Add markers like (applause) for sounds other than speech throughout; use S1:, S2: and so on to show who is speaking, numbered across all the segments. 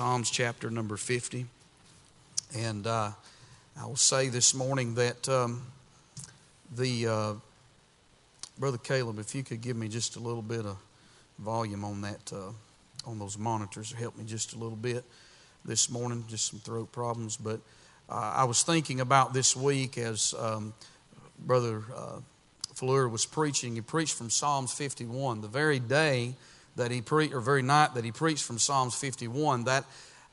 S1: Psalms chapter number 50. And uh, I will say this morning that um, the, uh, Brother Caleb, if you could give me just a little bit of volume on that, uh, on those monitors, help me just a little bit this morning, just some throat problems. But uh, I was thinking about this week as um, Brother uh, Fleur was preaching. He preached from Psalms 51, the very day that he preached, or very night that he preached from Psalms 51, that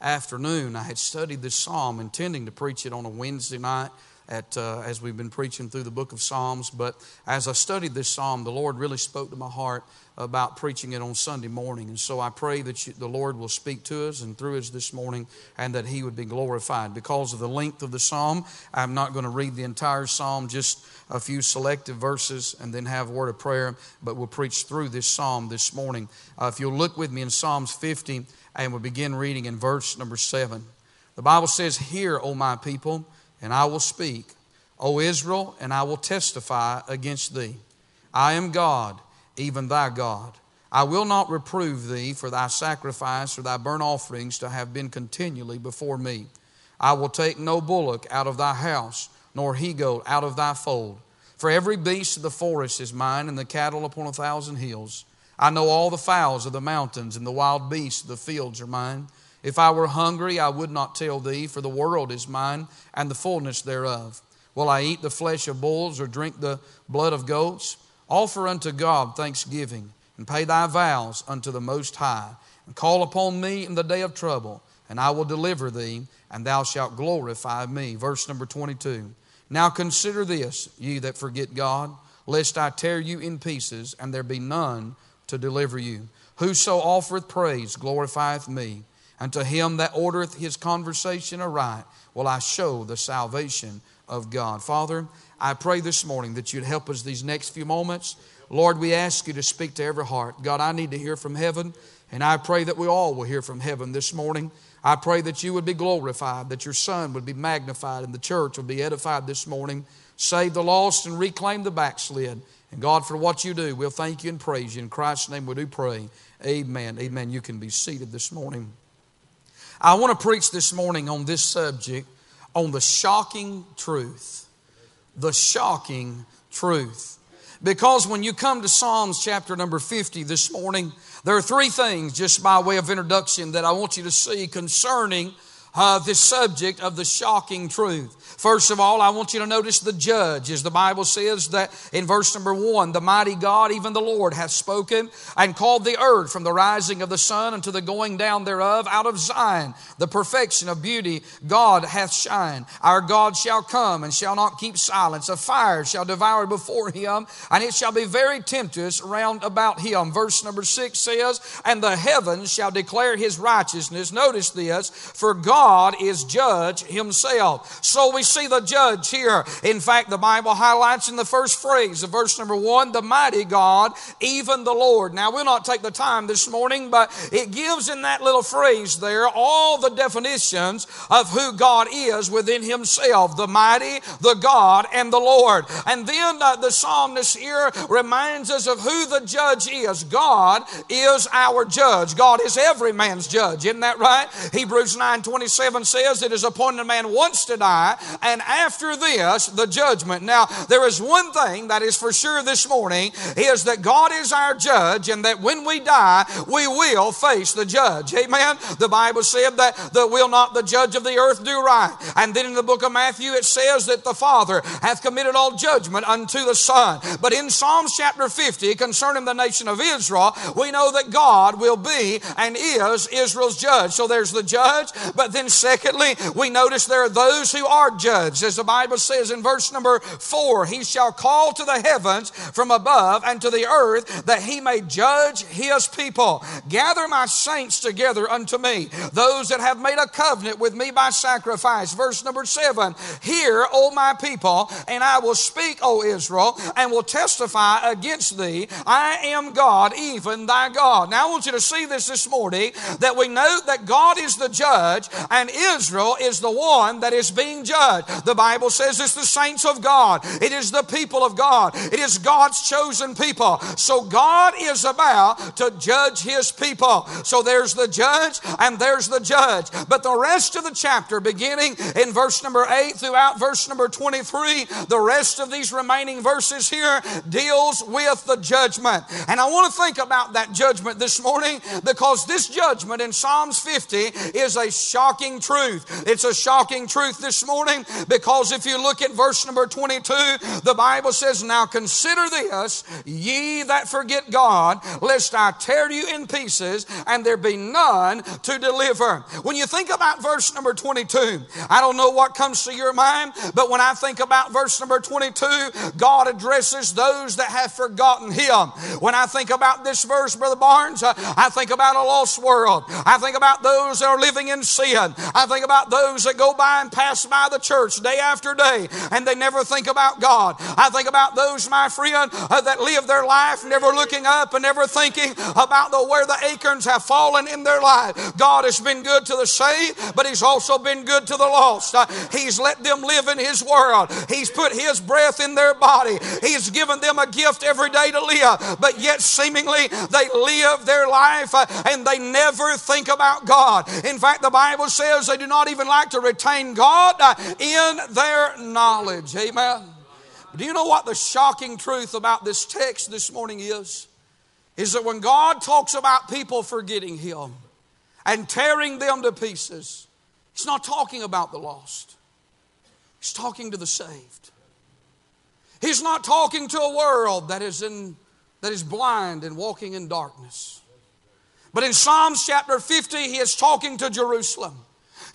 S1: afternoon I had studied this psalm, intending to preach it on a Wednesday night. At, uh, as we've been preaching through the book of Psalms. But as I studied this psalm, the Lord really spoke to my heart about preaching it on Sunday morning. And so I pray that you, the Lord will speak to us and through us this morning and that He would be glorified. Because of the length of the psalm, I'm not going to read the entire psalm, just a few selective verses and then have a word of prayer, but we'll preach through this psalm this morning. Uh, if you'll look with me in Psalms 50 and we'll begin reading in verse number 7. The Bible says, Hear, O my people, and I will speak. O Israel, and I will testify against thee. I am God even thy God. I will not reprove thee for thy sacrifice or thy burnt offerings to have been continually before me. I will take no bullock out of thy house, nor he goat out of thy fold. For every beast of the forest is mine, and the cattle upon a thousand hills. I know all the fowls of the mountains, and the wild beasts of the fields are mine. If I were hungry, I would not tell thee, for the world is mine, and the fullness thereof. Will I eat the flesh of bulls, or drink the blood of goats? Offer unto God thanksgiving, and pay thy vows unto the Most High, and call upon me in the day of trouble, and I will deliver thee, and thou shalt glorify me. Verse number 22. Now consider this, ye that forget God, lest I tear you in pieces, and there be none to deliver you. Whoso offereth praise glorifieth me, and to him that ordereth his conversation aright will I show the salvation of God. Father, I pray this morning that you'd help us these next few moments. Lord, we ask you to speak to every heart. God, I need to hear from heaven, and I pray that we all will hear from heaven this morning. I pray that you would be glorified, that your Son would be magnified, and the church would be edified this morning. Save the lost and reclaim the backslid. And God, for what you do, we'll thank you and praise you. In Christ's name we do pray. Amen. Amen. You can be seated this morning. I want to preach this morning on this subject on the shocking truth the shocking truth. Because when you come to Psalms chapter number 50 this morning, there are three things, just by way of introduction, that I want you to see concerning uh, this subject of the shocking truth. First of all, I want you to notice the judge, as the Bible says that in verse number one, the mighty God, even the Lord, hath spoken and called the earth from the rising of the sun unto the going down thereof out of Zion. The perfection of beauty God hath shined. Our God shall come and shall not keep silence. A fire shall devour before him, and it shall be very tempestuous round about him. Verse number six says, And the heavens shall declare his righteousness. Notice this, for God is judge himself. So we see the judge here. In fact, the Bible highlights in the first phrase of verse number one, the mighty God, even the Lord. Now, we'll not take the time this morning, but it gives in that little phrase there all the definitions of who God is within himself the mighty, the God, and the Lord. And then uh, the psalmist here reminds us of who the judge is. God is our judge. God is every man's judge. Isn't that right? Hebrews 9 27 says it is appointed a man once to die, and after this, the judgment. Now, there is one thing that is for sure this morning is that God is our judge, and that when we die, we will face the judge. Amen. The Bible said that the will not the judge of the earth do right. And then in the book of Matthew, it says that the Father hath committed all judgment unto the Son. But in Psalms chapter 50, concerning the nation of Israel, we know that God will be and is Israel's judge. So there's the judge, but then secondly, we notice there are those who are judged. As the Bible says in verse number four, he shall call to the heavens from above and to the earth that he may judge his people. Gather my saints together unto me, those that have made a covenant with me by sacrifice. Verse number seven, Hear, O my people, and I will speak, O Israel, and will testify against thee. I am God, even thy God. Now I want you to see this this morning that we know that God is the judge and Israel is the one that is being judged. The Bible says it's the saints of God, it is the people of God, it is God's chosen people. So God is about to judge his people. So there's the judge and there's the judge. But the rest of the chapter, beginning in verse number 8 throughout verse number 23, the rest of these remaining verses here deals with the judgment. And I want to think about that judgment this morning because this judgment in Psalms 50 is a shocking truth. It's a shocking truth this morning because if you look at verse number 22, the Bible says, Now consider this, ye that forget God, lest I tear you in pieces and there be none to deliver. When you think about verse number 22, I don't know what comes to your mind, but when I think about verse number 22, God addresses those that have forgotten Him. When I think about this verse, Brother Barnes, uh, I think about a lost world. I think about those that are living in sin. I think about those that go by and pass by the church day after day and they never think about God. I think about those, my friend, uh, that live their life never looking up and never thinking about the, where the acorns have fallen in their life. God has been good to the saved, but He's also been good to the lost. Uh, he's let them live in His world. He's put His breath in their body. He's given them a gift every day to live, but yet seemingly they live their life uh, and they never think about God. In fact, the Bible says they do not even like to retain God uh, in their knowledge. Amen. But Do you know what the shocking truth about this text this morning is? Is that when God talks about people forgetting Him and tearing them to pieces, He's not talking about the lost, He's talking to the saved. He's not talking to a world that is, in, that is blind and walking in darkness. But in Psalms chapter 50, he is talking to Jerusalem.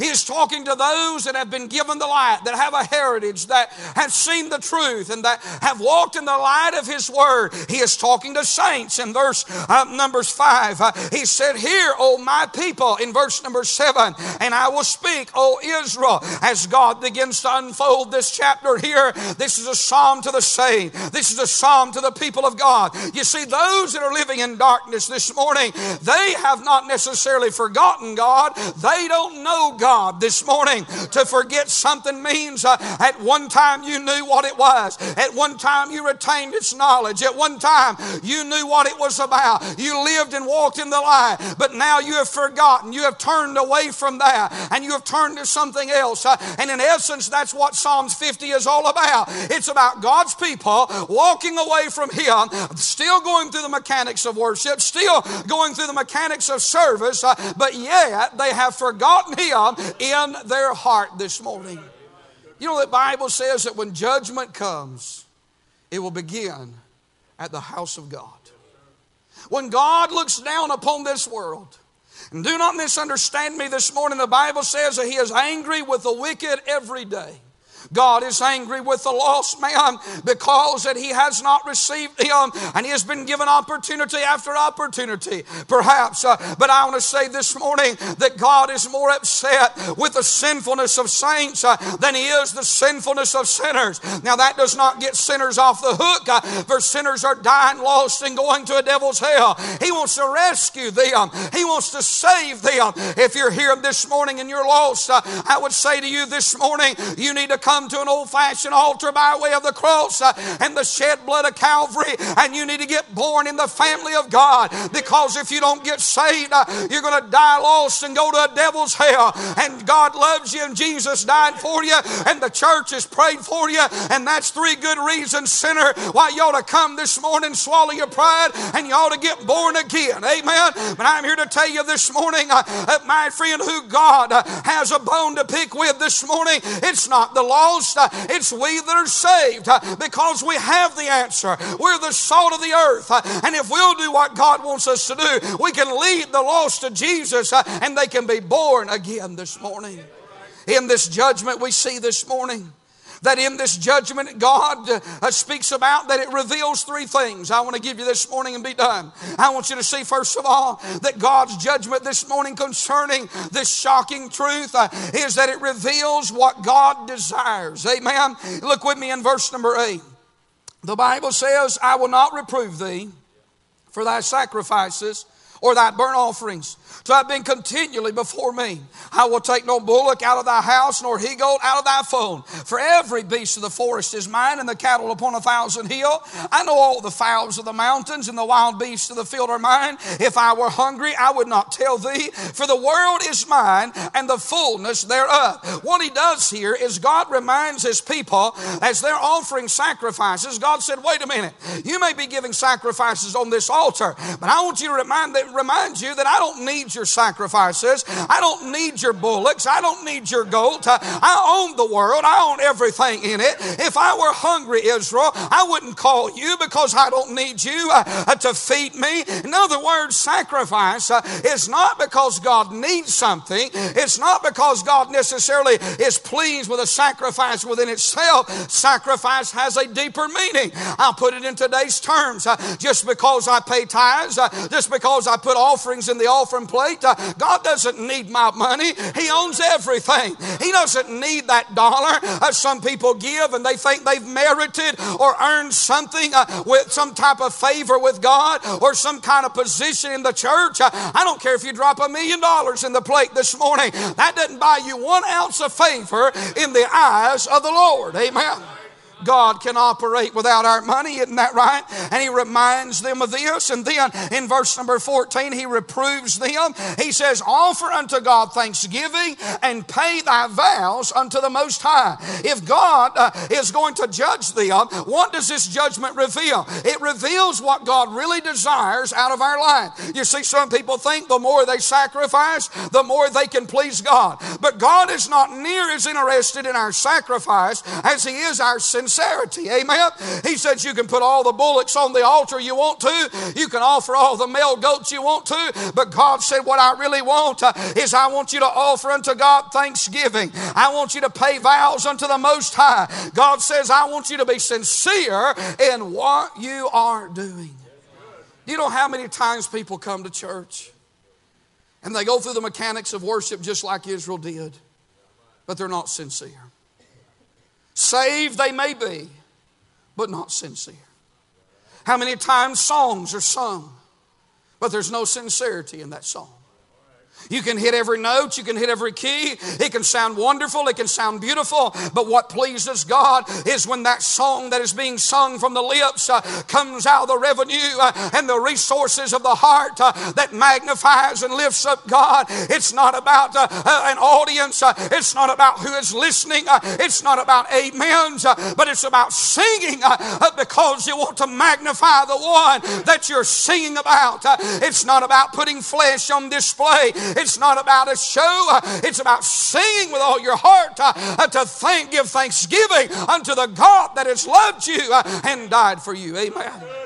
S1: He is talking to those that have been given the light, that have a heritage, that have seen the truth, and that have walked in the light of His Word. He is talking to saints in verse uh, Numbers 5. Uh, he said, Hear, O my people, in verse number 7, and I will speak, O Israel. As God begins to unfold this chapter here, this is a psalm to the saved. This is a psalm to the people of God. You see, those that are living in darkness this morning, they have not necessarily forgotten God. They don't know God this morning. To forget something means uh, at one time you knew what it was, at one time you retained its knowledge, at one time you knew what it was about. You lived and walked in the light, but now you have forgotten. You have turned away from that and you have turned to something else. Uh, and in essence, that's what Psalms 50 is all about. It's about God's people walking away from Him, still going through the mechanics of worship, still going through the mechanics of service, uh, but yet they have forgotten Him in their heart this morning. You know, the Bible says that when judgment comes, it will begin at the house of God. When God looks down upon this world, and do not misunderstand me this morning, the Bible says that He is angry with the wicked every day. God is angry with the lost man because that he has not received him and he has been given opportunity after opportunity, perhaps. Uh, but I want to say this morning that God is more upset with the sinfulness of saints uh, than he is the sinfulness of sinners. Now, that does not get sinners off the hook, uh, for sinners are dying lost and going to a devil's hell. He wants to rescue them, he wants to save them. If you're here this morning and you're lost, uh, I would say to you this morning, you need to come come to an old fashioned altar by way of the cross uh, and the shed blood of Calvary, and you need to get born in the family of God because if you don't get saved, uh, you're going to die lost and go to a devil's hell. And God loves you, and Jesus died for you, and the church has prayed for you, and that's three good reasons, sinner, why you ought to come this morning, swallow your pride, and you ought to get born again. Amen. But I'm here to tell you this morning, uh, my friend, who God uh, has a bone to pick with this morning, it's not the law lost, uh, it's we that are saved uh, because we have the answer. We're the salt of the earth. Uh, and if we'll do what God wants us to do, we can lead the lost to Jesus and they can be born again this morning. In this judgment we see this morning, that in this judgment God uh, speaks about that it reveals three things. I want to give you this morning and be done. I want you to see, first of all, that God's judgment this morning concerning this shocking truth uh, is that it reveals what God desires. Amen. Look with me in verse number eight. The Bible says, I will not reprove thee for thy sacrifices or thy burnt offerings to have been continually before me. I will take no bullock out of thy house, nor he goat out of thy fold. For every beast of the forest is mine, and the cattle upon a thousand hill. I know all the fowls of the mountains, and the wild beasts of the field are mine. If I were hungry, I would not tell thee, for the world is mine, and the fullness thereof. What he does here is God reminds his people as they're offering sacrifices. God said, Wait a minute, you may be giving sacrifices on this altar, but I want you to remind, remind you that I don't need your sacrifices. I don't need your bullocks. I don't need your goat. I own the world. I own everything in it. If I were hungry, Israel, I wouldn't call you because I don't need you uh, to feed me. In other words, sacrifice uh, is not because God needs something. It's not because God necessarily is pleased with a sacrifice within itself. Sacrifice has a deeper meaning. I'll put it in today's terms. Uh, just because I pay tithes, uh, just because I put offerings in the offering plate, Uh, God doesn't need my money. He owns everything. He doesn't need that dollar. Uh, some people give and they think they've merited or earned something uh, with some type of favor with God or some kind of position in the church. I don't care if you drop a million dollars in the plate this morning. That doesn't buy you one ounce of favor in the eyes of the Lord. Amen. God can operate without our money, isn't that right? And he reminds them of this. And then in verse number 14, he reproves them. He says, Offer unto God thanksgiving and pay thy vows unto the Most High. If God uh, is going to judge them, what does this judgment reveal? It reveals what God really desires out of our life. You see, some people think the more they sacrifice, the more they can please God. But God is not near as interested in our sacrifice as He is our sincerity sincerity. Amen. He says you can put all the bullocks on the altar you want to. You can offer all the male goats you want to. But God said, What I really want uh, is I want you to offer unto God thanksgiving. I want you to pay vows unto the Most High. God says, I want you to be sincere in what you are doing. Do you know how many times people come to church and they go through the mechanics of worship just like Israel did, but they're not sincere? Saved they may be, but not sincere. How many times songs are sung, but there's no sincerity in that song? You can hit every note, you can hit every key. It can sound wonderful, it can sound beautiful, but what pleases God is when that song that is being sung from the lips uh, comes out of the revenue uh, and the resources of the heart uh, that magnifies and lifts up God. It's not about uh, uh, an audience, uh, it's not about who is listening, it's not about amens, but it's about singing because you want to magnify the one that you're singing about. It's not about putting flesh on display. It's not about a show. It's about singing with all your heart uh, to thank, give thanksgiving unto the God that has loved you uh, and died for you. Amen.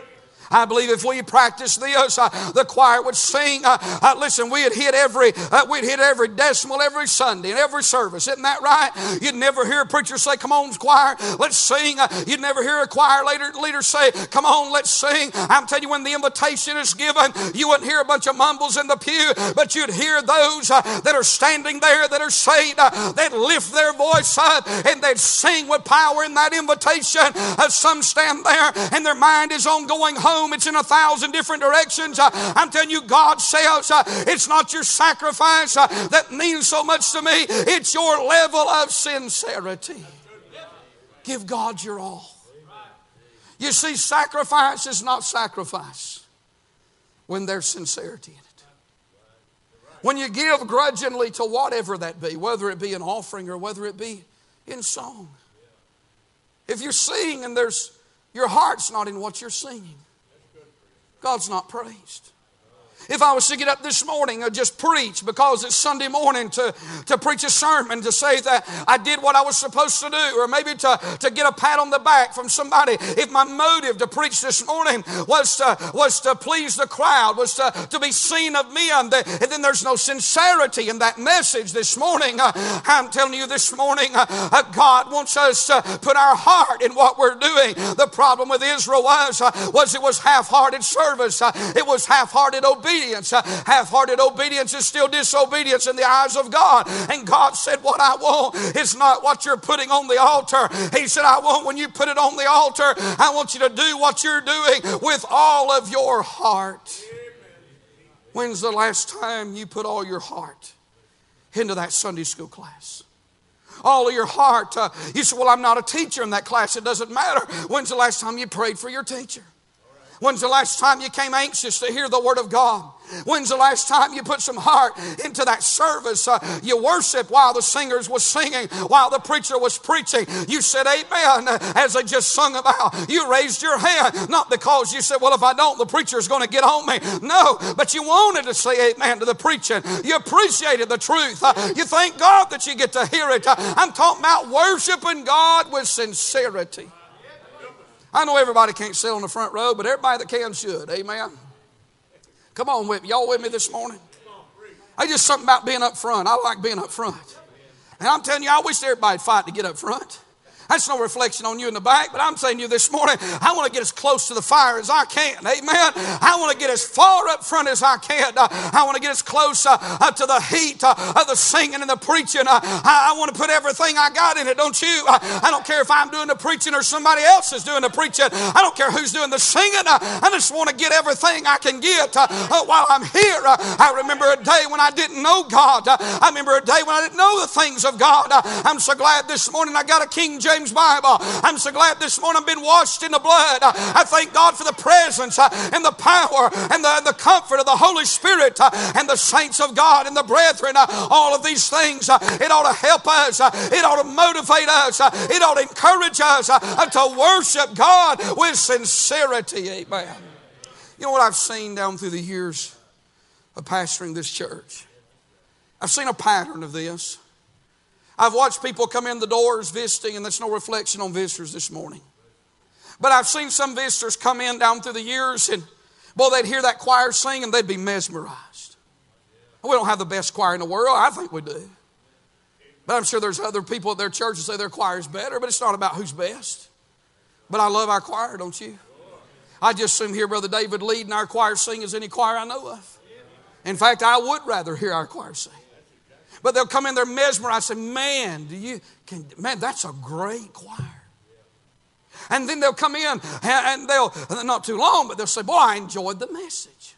S1: I believe if we practiced this, uh, the choir would sing. Uh, uh, listen, we'd hit every uh, we'd hit every decimal every Sunday in every service. Isn't that right? You'd never hear a preacher say, "Come on, choir, let's sing." Uh, you'd never hear a choir leader, leader say, "Come on, let's sing." I'm telling you, when the invitation is given, you wouldn't hear a bunch of mumbles in the pew, but you'd hear those uh, that are standing there that are saved. they'd lift their voice up and they'd sing with power in that invitation. some stand there and their mind is on going home home. It's in a thousand different directions. Uh, I'm telling you, God says uh, it's not your sacrifice uh, that means so much to me, it's your level of sincerity. Give God your all. You see, sacrifice is not sacrifice when there's sincerity in it. When you give grudgingly to whatever that be, whether it be an offering or whether it be in song. If you're singing and there's your heart's not in what you're singing, God's not praised. If I was to get up this morning and just preach because it's Sunday morning to, to preach a sermon to say that I did what I was supposed to do, or maybe to, to get a pat on the back from somebody, if my motive to preach this morning was to, was to please the crowd, was to, to be seen of men, and then there's no sincerity in that message this morning, uh, I'm telling you this morning, uh, uh, God wants us to put our heart in what we're doing. The problem with Israel was, was it was half-hearted service. it was half-hearted obedience obedience. Uh, Half hearted obedience is still disobedience in the eyes of God. And God said, What I want is not what you're putting on the altar. He said, I want when you put it on the altar, I want you to do what you're doing with all of your heart. When's the last time you put all your heart into that Sunday school class? All of your heart. Uh, you say, Well, I'm not a teacher in that class. It doesn't matter. When's the last time you prayed for your teacher? When's the last time you came anxious to hear the Word of God? When's the last time you put some heart into that service? Uh, you worship while the singers was singing, while the preacher was preaching. You said amen as they just sung about. You raised your hand, not because you said, well, if I don't, the preacher's going to get on me. No, but you wanted to say amen to the preaching. You appreciated the truth. Uh, you thank God that you get to hear it. Uh, I'm talking about worshiping God with sincerity. I know everybody can't sit on the front row, but everybody that can should. Amen. Come on with. Y'all with me this morning? I just something about being up front. I like being up front. And I'm telling you, I wish everybody'd fight to get up front. That's no reflection on you in the back, but I'm saying to you this morning, I want to get as close to the fire as I can. Amen. I want to get as far up front as I can. Uh, I want to get as close uh, to the heat uh, of the singing and the preaching. Uh, I, want to put everything I got in it, don't you? Uh, I don't care if I'm doing the preaching or somebody else is doing the preaching. I don't care who's doing the singing. Uh, I just want to get everything I can get while I'm here. I remember a day when I didn't know God. I remember a day when I didn't know the things of God. I'm so glad this morning I got a King James James Bible. I'm so glad this morning I've been washed in the blood. I thank God for the presence uh, and the power and the, the comfort of the Holy Spirit uh, and the saints of God and the brethren. Uh, all of these things, it ought to help us. It ought to motivate us. It ought to encourage us to worship God with sincerity. Amen. You know what I've seen down through the years of pastoring this church? I've seen a pattern of this. I've watched people come in the doors visiting, and that's no reflection on visitors this morning. But I've seen some visitors come in down through the years, and boy, they'd hear that choir sing and they'd be mesmerized. We don't have the best choir in the world. I think we do. But I'm sure there's other people at their church that say their choir is better, but it's not about who's best. But I love our choir, don't you? I just assume here Brother David lead and our choir sing as any choir I know of. In fact, I would rather hear our choir sing. But they'll come in there mesmerized and say, Man, do you can man, that's a great choir. And then they'll come in and they'll not too long, but they'll say, Boy, I enjoyed the message.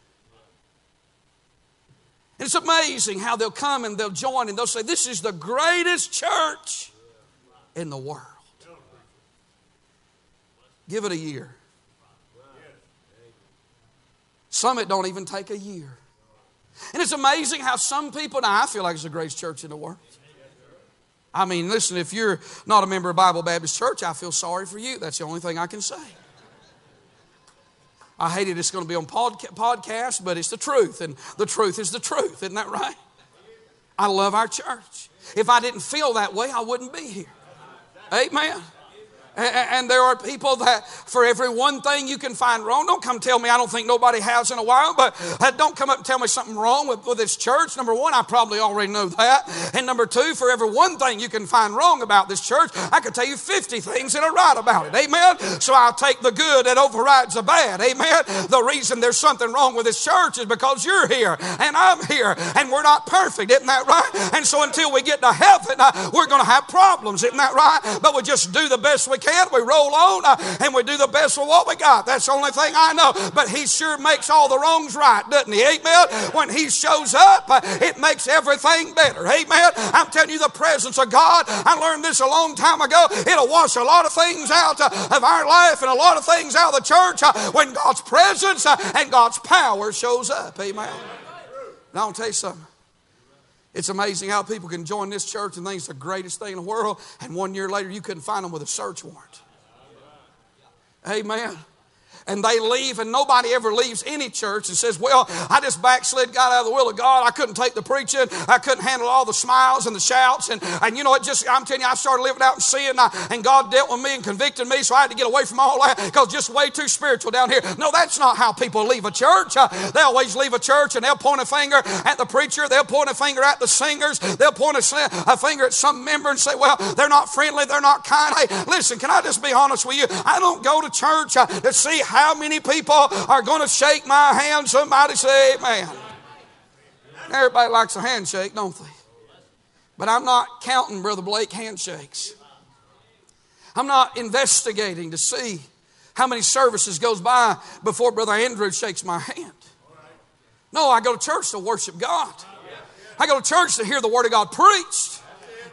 S1: It's amazing how they'll come and they'll join and they'll say, This is the greatest church in the world. Give it a year. Some it don't even take a year. And it's amazing how some people, now I feel like it's the greatest church in the world. I mean, listen, if you're not a member of Bible Baptist Church, I feel sorry for you. That's the only thing I can say. I hate it, it's going to be on podca- podcast, but it's the truth, and the truth is the truth. Isn't that right? I love our church. If I didn't feel that way, I wouldn't be here. Amen. And there are people that for every one thing you can find wrong, don't come tell me I don't think nobody has in a while, but uh, don't come up and tell me something wrong with, with this church. Number one, I probably already know that. And number two, for every one thing you can find wrong about this church, I could tell you 50 things that are right about it. Amen. So I'll take the good that overrides the bad. Amen. The reason there's something wrong with this church is because you're here and I'm here and we're not perfect. Isn't that right? And so until we get to heaven, uh, we're going to have problems. Isn't that right? But we just do the best we can can. We roll on uh, and we do the best with what we got. That's the only thing I know. But He sure makes all the wrongs right, doesn't He? Amen. When He shows up, uh, it makes everything better. Amen. I'm telling you, the presence of God, I learned this a long time ago. It'll wash a lot of things out uh, of our life and a lot of things out of the church uh, when God's presence uh, and God's power shows up. Amen. Now, I'll tell you something. It's amazing how people can join this church and think it's the greatest thing in the world, and one year later you couldn't find them with a search warrant. Amen and they leave, and nobody ever leaves any church and says, Well, I just backslid, got out of the will of God. I couldn't take the preaching. I couldn't handle all the smiles and the shouts. And, and you know, it just, I'm telling you, I started living out in sin, and, I, and God dealt with me and convicted me, so I had to get away from all that because just way too spiritual down here. No, that's not how people leave a church. Uh, they always leave a church and they'll point a finger at the preacher, they'll point a finger at the singers, they'll point a, a finger at some member and say, Well, they're not friendly, they're not kind. Hey, listen, can I just be honest with you? I don't go to church uh, to see how many people are going to shake my hand. Somebody say amen. Everybody likes a handshake, don't they? But I'm not counting Brother Blake handshakes. I'm not investigating to see how many services goes by before Brother Andrew shakes my hand. No, I go to church to worship God. I go to church to hear the Word of God preached.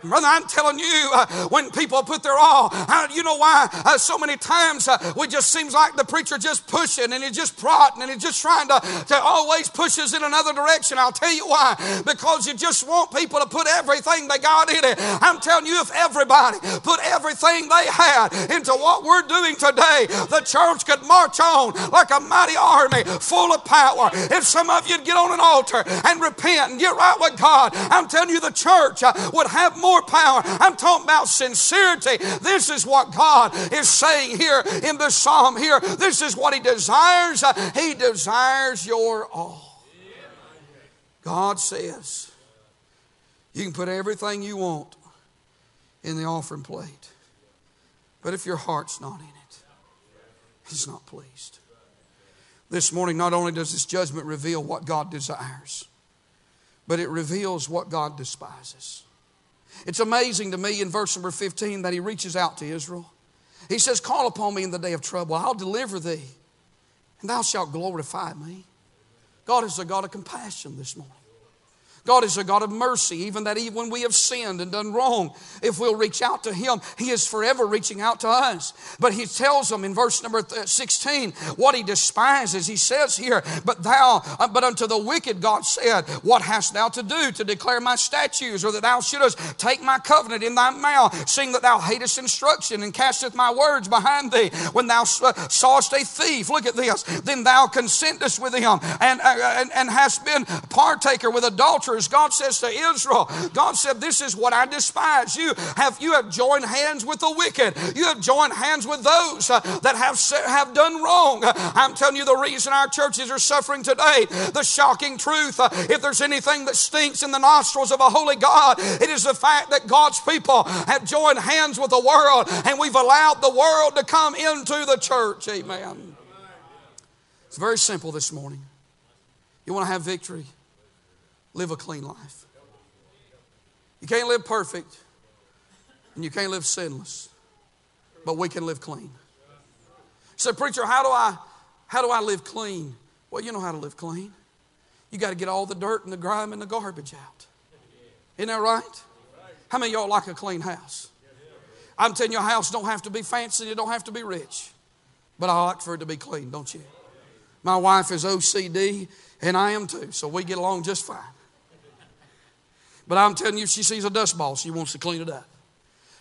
S1: Brother, I'm telling you, uh, when people put their all, uh, you know why? Uh, so many times uh, we just seems like the preacher just pushing and he's just prodding and he's just trying to, to always push us in another direction. I'll tell you why. Because you just want people to put everything they got in it. I'm telling you, if everybody put everything they had into what we're doing today, the church could march on like a mighty army full of power. If some of you'd get on an altar and repent and get right with God, I'm telling you, the church uh, would have more power. I'm talking about sincerity. This is what God is saying here in the psalm here. This is what He desires. Uh, he desires your all. God says, you can put everything you want in the offering plate. But if your heart's not in it, He's not pleased. This morning, not only does this judgment reveal what God desires, but it reveals what God despises. It's amazing to me in verse number 15 that he reaches out to Israel. He says, Call upon me in the day of trouble, I'll deliver thee, and thou shalt glorify me. God is a God of compassion this morning. God is a God of mercy, even that even when we have sinned and done wrong, if we'll reach out to Him, He is forever reaching out to us. But He tells them in verse number 16 what He despises. He says here, But thou, uh, but unto the wicked, God said, What hast thou to do to declare my statutes, or that thou shouldest take my covenant in thy mouth, seeing that thou hatest instruction and casteth my words behind thee? When thou uh, sawest a thief, look at this, then thou consentest with him and, uh, and, and hast been partaker with God says to Israel, God said, This is what I despise. You have, you have joined hands with the wicked. You have joined hands with those uh, that have, have done wrong. I'm telling you the reason our churches are suffering today. The shocking truth, uh, if there's anything that stinks in the nostrils of a holy God, it is the fact that God's people have joined hands with the world and we've allowed the world to come into the church. Amen. It's very simple this morning. You want to have victory? Live a clean life. You can't live perfect and you can't live sinless, but we can live clean. So, preacher, how do I how do I live clean? Well, you know how to live clean. You got to get all the dirt and the grime and the garbage out. Isn't that right? How many y'all like a clean house? I'm telling you, a house don't have to be fancy, it don't have to be rich. But I like for it to be clean, don't you? My wife is OCD, and I am too, so we get along just fine. But I'm telling you, if she sees a dust ball, she wants to clean it up.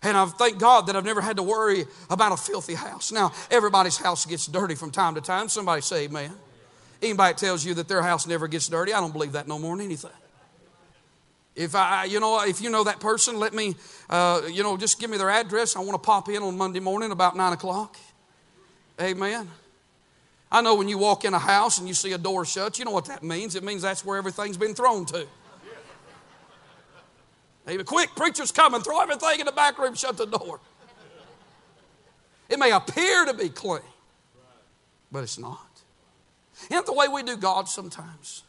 S1: And I thank God that I've never had to worry about a filthy house. Now, everybody's house gets dirty from time to time. Somebody say amen. Anybody tells you that their house never gets dirty, I don't believe that no more than anything. If I, you know, if you know that person, let me, uh, you know, just give me their address. I want to pop in on Monday morning about nine o'clock. Amen. I know when you walk in a house and you see a door shut, you know what that means. It means that's where everything's been thrown to. Amen. Quick, preacher's coming. Throw everything in the back room, shut the door. It may appear to be clean, but it's not. Isn't the way we do God sometimes?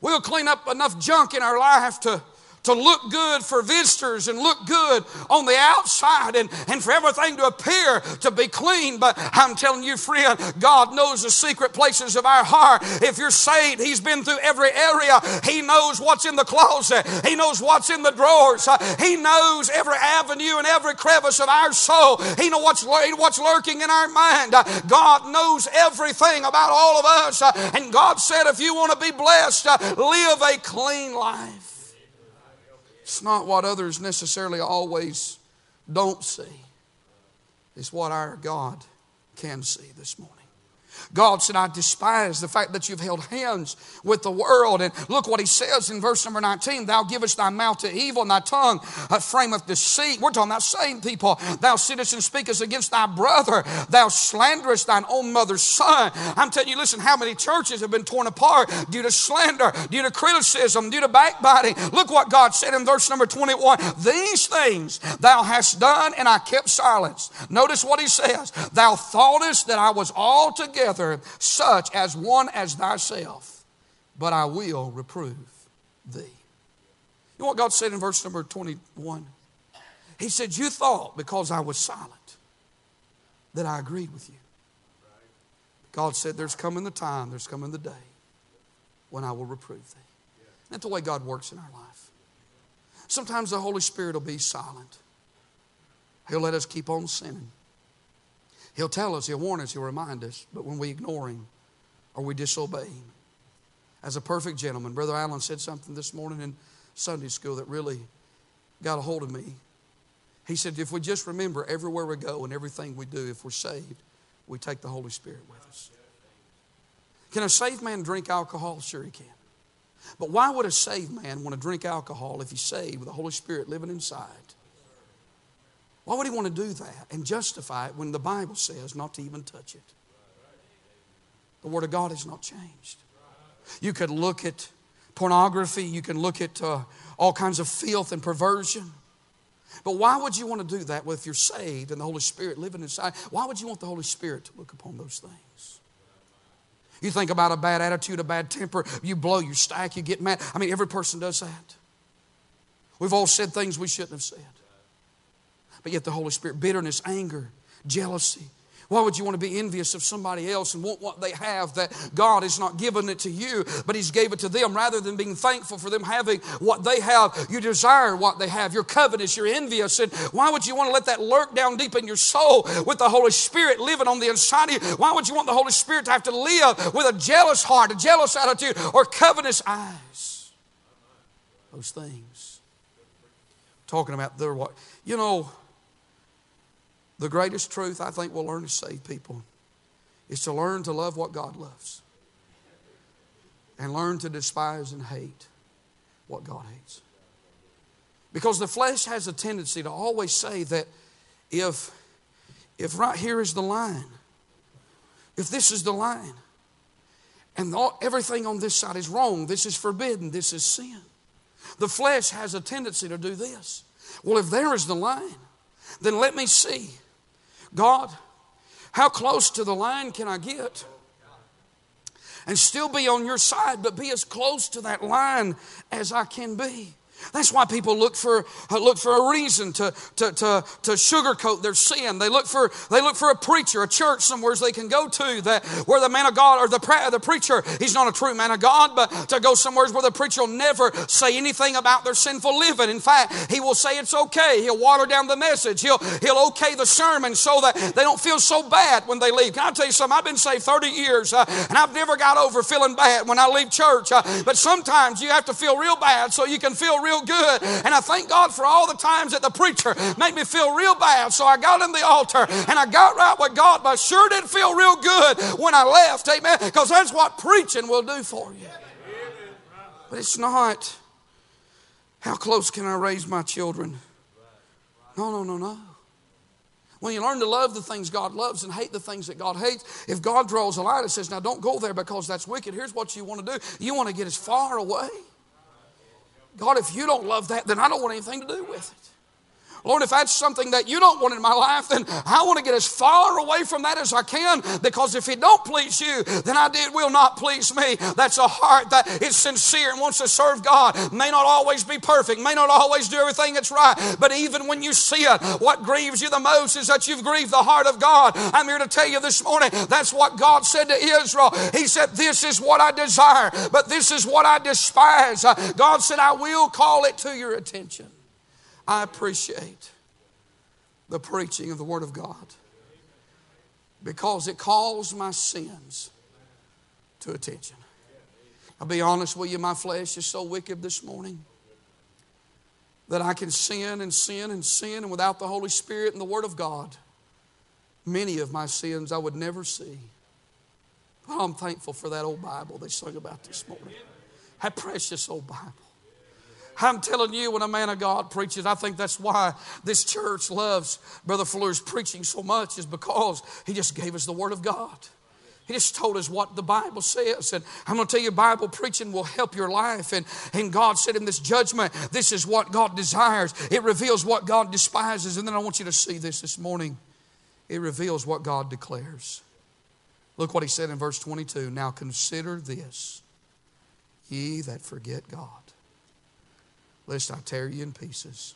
S1: We'll clean up enough junk in our life to to look good for visitors and look good on the outside and, and for everything to appear to be clean. But I'm telling you, friend, God knows the secret places of our heart. If you're saved, He's been through every area. He knows what's in the closet, He knows what's in the drawers, uh, He knows every avenue and every crevice of our soul. He knows what's, what's lurking in our mind. Uh, God knows everything about all of us. Uh, and God said, if you want to be blessed, live a clean life. It's not what others necessarily always don't see, it's what our God can see this morning. God said, I despise the fact that you've held hands with the world. And look what he says in verse number 19 Thou givest thy mouth to evil, and thy tongue uh, frameth deceit. We're talking about saying people, Thou sittest and speakest against thy brother, thou slanderest thine own mother's son. I'm telling you, listen, how many churches have been torn apart due to slander, due to criticism, due to backbiting. Look what God said in verse number 21 These things thou hast done, and I kept silence. Notice what he says Thou thoughtest that I was altogether such as one as thyself, but I will reprove thee. You know what God said in verse number 21? He said, You thought because I was silent that I agreed with you. God said, There's coming the time, there's coming the day when I will reprove thee. That's the way God works in our life. Sometimes the Holy Spirit will be silent. He'll let us keep on sinning. He'll tell us, He'll warn us, He'll remind us, but when we ignore Him or we disobey Him, as a perfect gentleman, Brother Allen said something this morning in Sunday school that really got a hold of me. He said, if we just remember everywhere we go and everything we do, if we're saved, we take the Holy Spirit with us. Can a saved man drink alcohol? Sure, he can. But why would a saved man want to drink alcohol if he's saved with the Holy Spirit living inside? Why would he want to do that and justify it when the Bible says not to even touch it? The Word of God has not changed. You could look at pornography, you can look at uh, all kinds of filth and perversion. But why would you want to do that if you're saved and the Holy Spirit living inside? Why would you want the Holy Spirit to look upon those things? You think about a bad attitude, a bad temper, you blow, you stack, you get mad. I mean, every person does that. We've all said things we shouldn't have said. But yet, the Holy Spirit, bitterness, anger, jealousy, why would you want to be envious of somebody else and want what they have that God has not given it to you, but He's gave it to them rather than being thankful for them having what they have? You desire what they have. You're covetous, you're envious. And why would you want to let that lurk down deep in your soul with the Holy Spirit living on the inside of you? Why would you want the Holy Spirit to have to live with a jealous heart, a jealous attitude, or covetous eyes? Those things. Talking about their what? You know, the greatest truth I think we'll learn to save people is to learn to love what God loves and learn to despise and hate what God hates. Because the flesh has a tendency to always say that if, if right here is the line, if this is the line, and all, everything on this side is wrong, this is forbidden, this is sin. The flesh has a tendency to do this. Well, if there is the line, then let me see God, how close to the line can I get? And still be on your side, but be as close to that line as I can be. That's why people look for, uh, look for a reason to, to, to, to sugarcoat their sin. They look, for, they look for a preacher, a church somewhere they can go to that where the man of God or the, the preacher, he's not a true man of God, but to go somewhere where the preacher will never say anything about their sinful living. In fact, he will say it's okay. He'll water down the message. He'll, he'll okay the sermon so that they don't feel so bad when they leave. Can I tell you something? I've been saved 30 years uh, and I've never got over feeling bad when I leave church. Uh, but sometimes you have to feel real bad so you can feel real real good. And I thank God for all the times that the preacher made me feel real bad. So I got in the altar and I got right with God, but sure did feel real good when I left. Amen. Because that's what preaching will do for you. But it's not how close can I raise my children? No, no, no, no. When you learn to love the things God loves and hate the things that God hates, if God draws a line and says, Now don't go there because that's wicked, here's what you want to do. You want to get as far away God, if you don't love that, then I don't want anything to do with it. Lord, if that's something that you don't want in my life, then I want to get as far away from that as I can because if it don't please you, then I did will not please me. That's a heart that is sincere and wants to serve God. May not always be perfect, may not always do everything that's right, but even when you see it, what grieves you the most is that you've grieved the heart of God. I'm here to tell you this morning that's what God said to Israel. He said, This is what I desire, but this is what I despise. God said, I will call it to your attention. I appreciate the preaching of the Word of God because it calls my sins to attention. I'll be honest with you, my flesh is so wicked this morning that I can sin and sin and sin, and without the Holy Spirit and the Word of God, many of my sins I would never see. But I'm thankful for that old Bible they sung about this morning. That precious old Bible. I'm telling you, when a man of God preaches, I think that's why this church loves Brother Fleur's preaching so much, is because he just gave us the Word of God. He just told us what the Bible says. And I'm going to tell you, Bible preaching will help your life. And, and God said in this judgment, this is what God desires. It reveals what God despises. And then I want you to see this this morning. It reveals what God declares. Look what he said in verse 22. Now consider this, ye that forget God lest I tear you in pieces.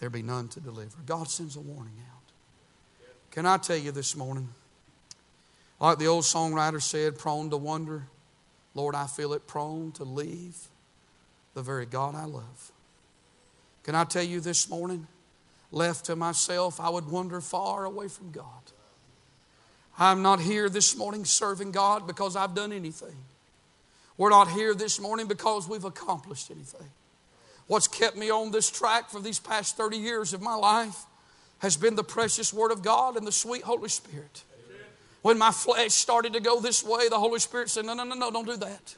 S1: There be none to deliver. God sends a warning out. Can I tell you this morning? Like the old songwriter said, prone to wonder, Lord, I feel it prone to leave the very God I love. Can I tell you this morning? Left to myself, I would wander far away from God. I'm not here this morning serving God because I've done anything. We're not here this morning because we've accomplished anything. What's kept me on this track for these past 30 years of my life has been the precious Word of God and the sweet Holy Spirit. When my flesh started to go this way, the Holy Spirit said, No, no, no, no, don't do that.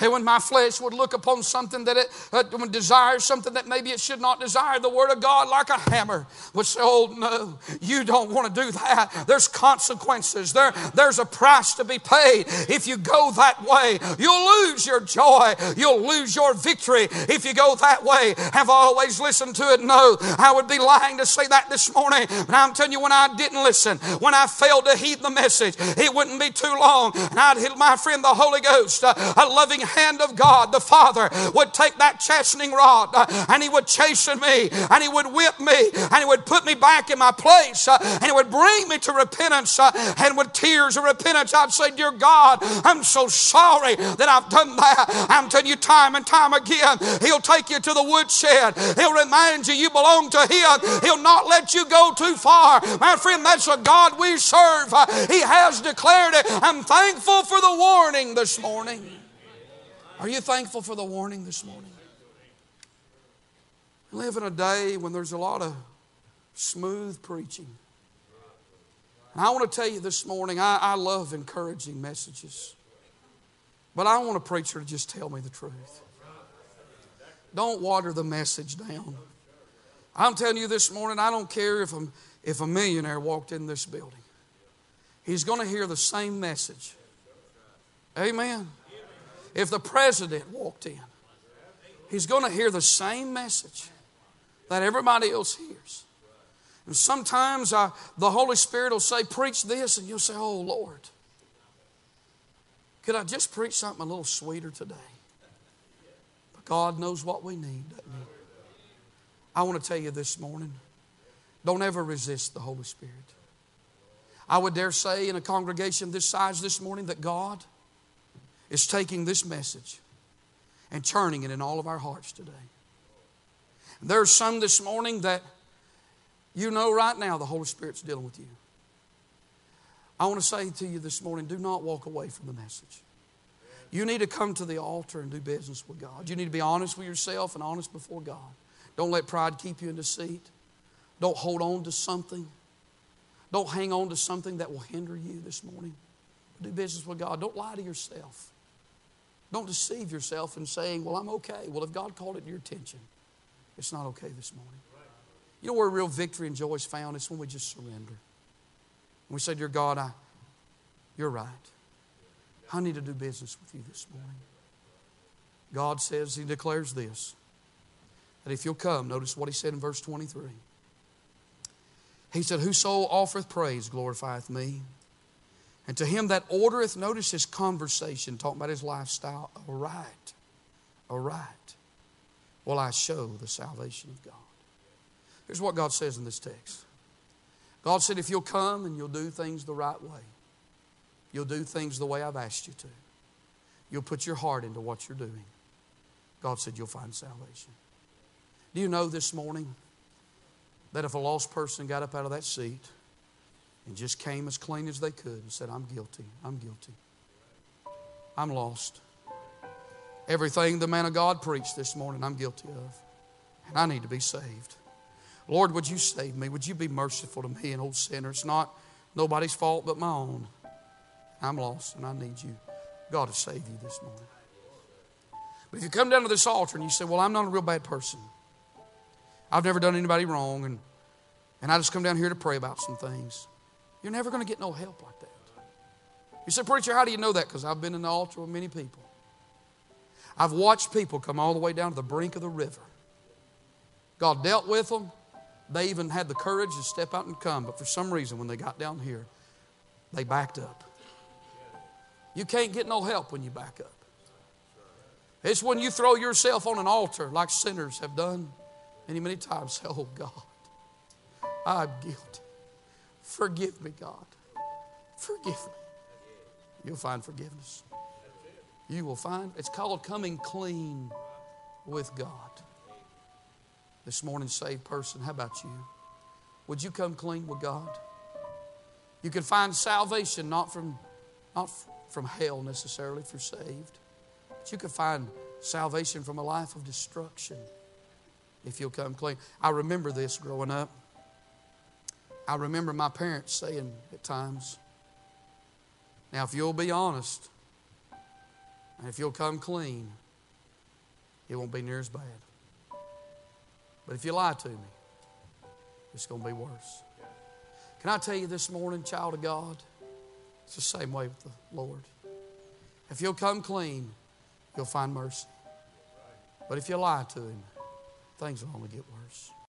S1: And when my flesh would look upon something that it uh, desires, something that maybe it should not desire, the Word of God, like a hammer, would say, Oh, no, you don't want to do that. There's consequences. There, there's a price to be paid. If you go that way, you'll lose your joy. You'll lose your victory if you go that way. Have I always listened to it? No. I would be lying to say that this morning. But I'm telling you, when I didn't listen, when I failed to heed the message, it wouldn't be too long. And I'd hit my friend, the Holy Ghost, uh, a loving hand of God, the Father, would take that chastening rod uh, and He would chasten me and He would whip me and He would put me back in my place uh, and He would bring me to repentance uh, and with tears of repentance, I'd say, Dear God, I'm so sorry that I've done that. I'm telling you time and time again, He'll take you to the woodshed. He'll remind you you belong to Him. He'll not let you go too far. My friend, that's a God we serve. He has declared it. I'm thankful for the warning this morning. Are you thankful for the warning this morning? We live in a day when there's a lot of smooth preaching. And I want to tell you this morning, I, I love encouraging messages. But I want a preacher to just tell me the truth. Don't water the message down. I'm telling you this morning, I don't care if, a, if a millionaire walked in this building. He's going to hear the same message. Amen. If the president walked in, he's going to hear the same message that everybody else hears. And sometimes I, the Holy Spirit will say, Preach this, and you'll say, Oh, Lord, could I just preach something a little sweeter today? But God knows what we need, doesn't He? I want to tell you this morning don't ever resist the Holy Spirit. I would dare say in a congregation this size this morning that God is taking this message and turning it in all of our hearts today. There's some this morning that you know right now the Holy Spirit's dealing with you. I want to say to you this morning do not walk away from the message. You need to come to the altar and do business with God. You need to be honest with yourself and honest before God. Don't let pride keep you in deceit. Don't hold on to something. Don't hang on to something that will hinder you this morning. Do business with God. Don't lie to yourself. Don't deceive yourself in saying, Well, I'm okay. Well, if God called it to your attention, it's not okay this morning. You know where real victory and joy is found? It's when we just surrender. We say, Dear God, I, you're right. I need to do business with you this morning. God says, He declares this that if you'll come, notice what He said in verse 23. He said, Whoso offereth praise glorifieth me. And to him that ordereth, notice his conversation, talking about his lifestyle, aright, aright, will I show the salvation of God. Here's what God says in this text God said, if you'll come and you'll do things the right way, you'll do things the way I've asked you to, you'll put your heart into what you're doing, God said, you'll find salvation. Do you know this morning that if a lost person got up out of that seat, and just came as clean as they could and said, I'm guilty. I'm guilty. I'm lost. Everything the man of God preached this morning, I'm guilty of. And I need to be saved. Lord, would you save me? Would you be merciful to me, an old sinner? It's not nobody's fault but my own. I'm lost and I need you. God to save you this morning. But if you come down to this altar and you say, Well, I'm not a real bad person, I've never done anybody wrong, and, and I just come down here to pray about some things. You're never going to get no help like that. You say, Preacher, how do you know that? Because I've been in the altar with many people. I've watched people come all the way down to the brink of the river. God dealt with them. They even had the courage to step out and come, but for some reason, when they got down here, they backed up. You can't get no help when you back up. It's when you throw yourself on an altar like sinners have done many, many times. Say, (laughs) oh God, I'm guilty. Forgive me, God. Forgive me. You'll find forgiveness. you will find it's called coming clean with God. This morning, saved person, how about you? Would you come clean with God? You can find salvation not from, not from hell necessarily if you're saved, but you can find salvation from a life of destruction if you'll come clean. I remember this growing up. I remember my parents saying at times, now, if you'll be honest, and if you'll come clean, it won't be near as bad. But if you lie to me, it's going to be worse. Can I tell you this morning, child of God? It's the same way with the Lord. If you'll come clean, you'll find mercy. But if you lie to Him, things will only get worse.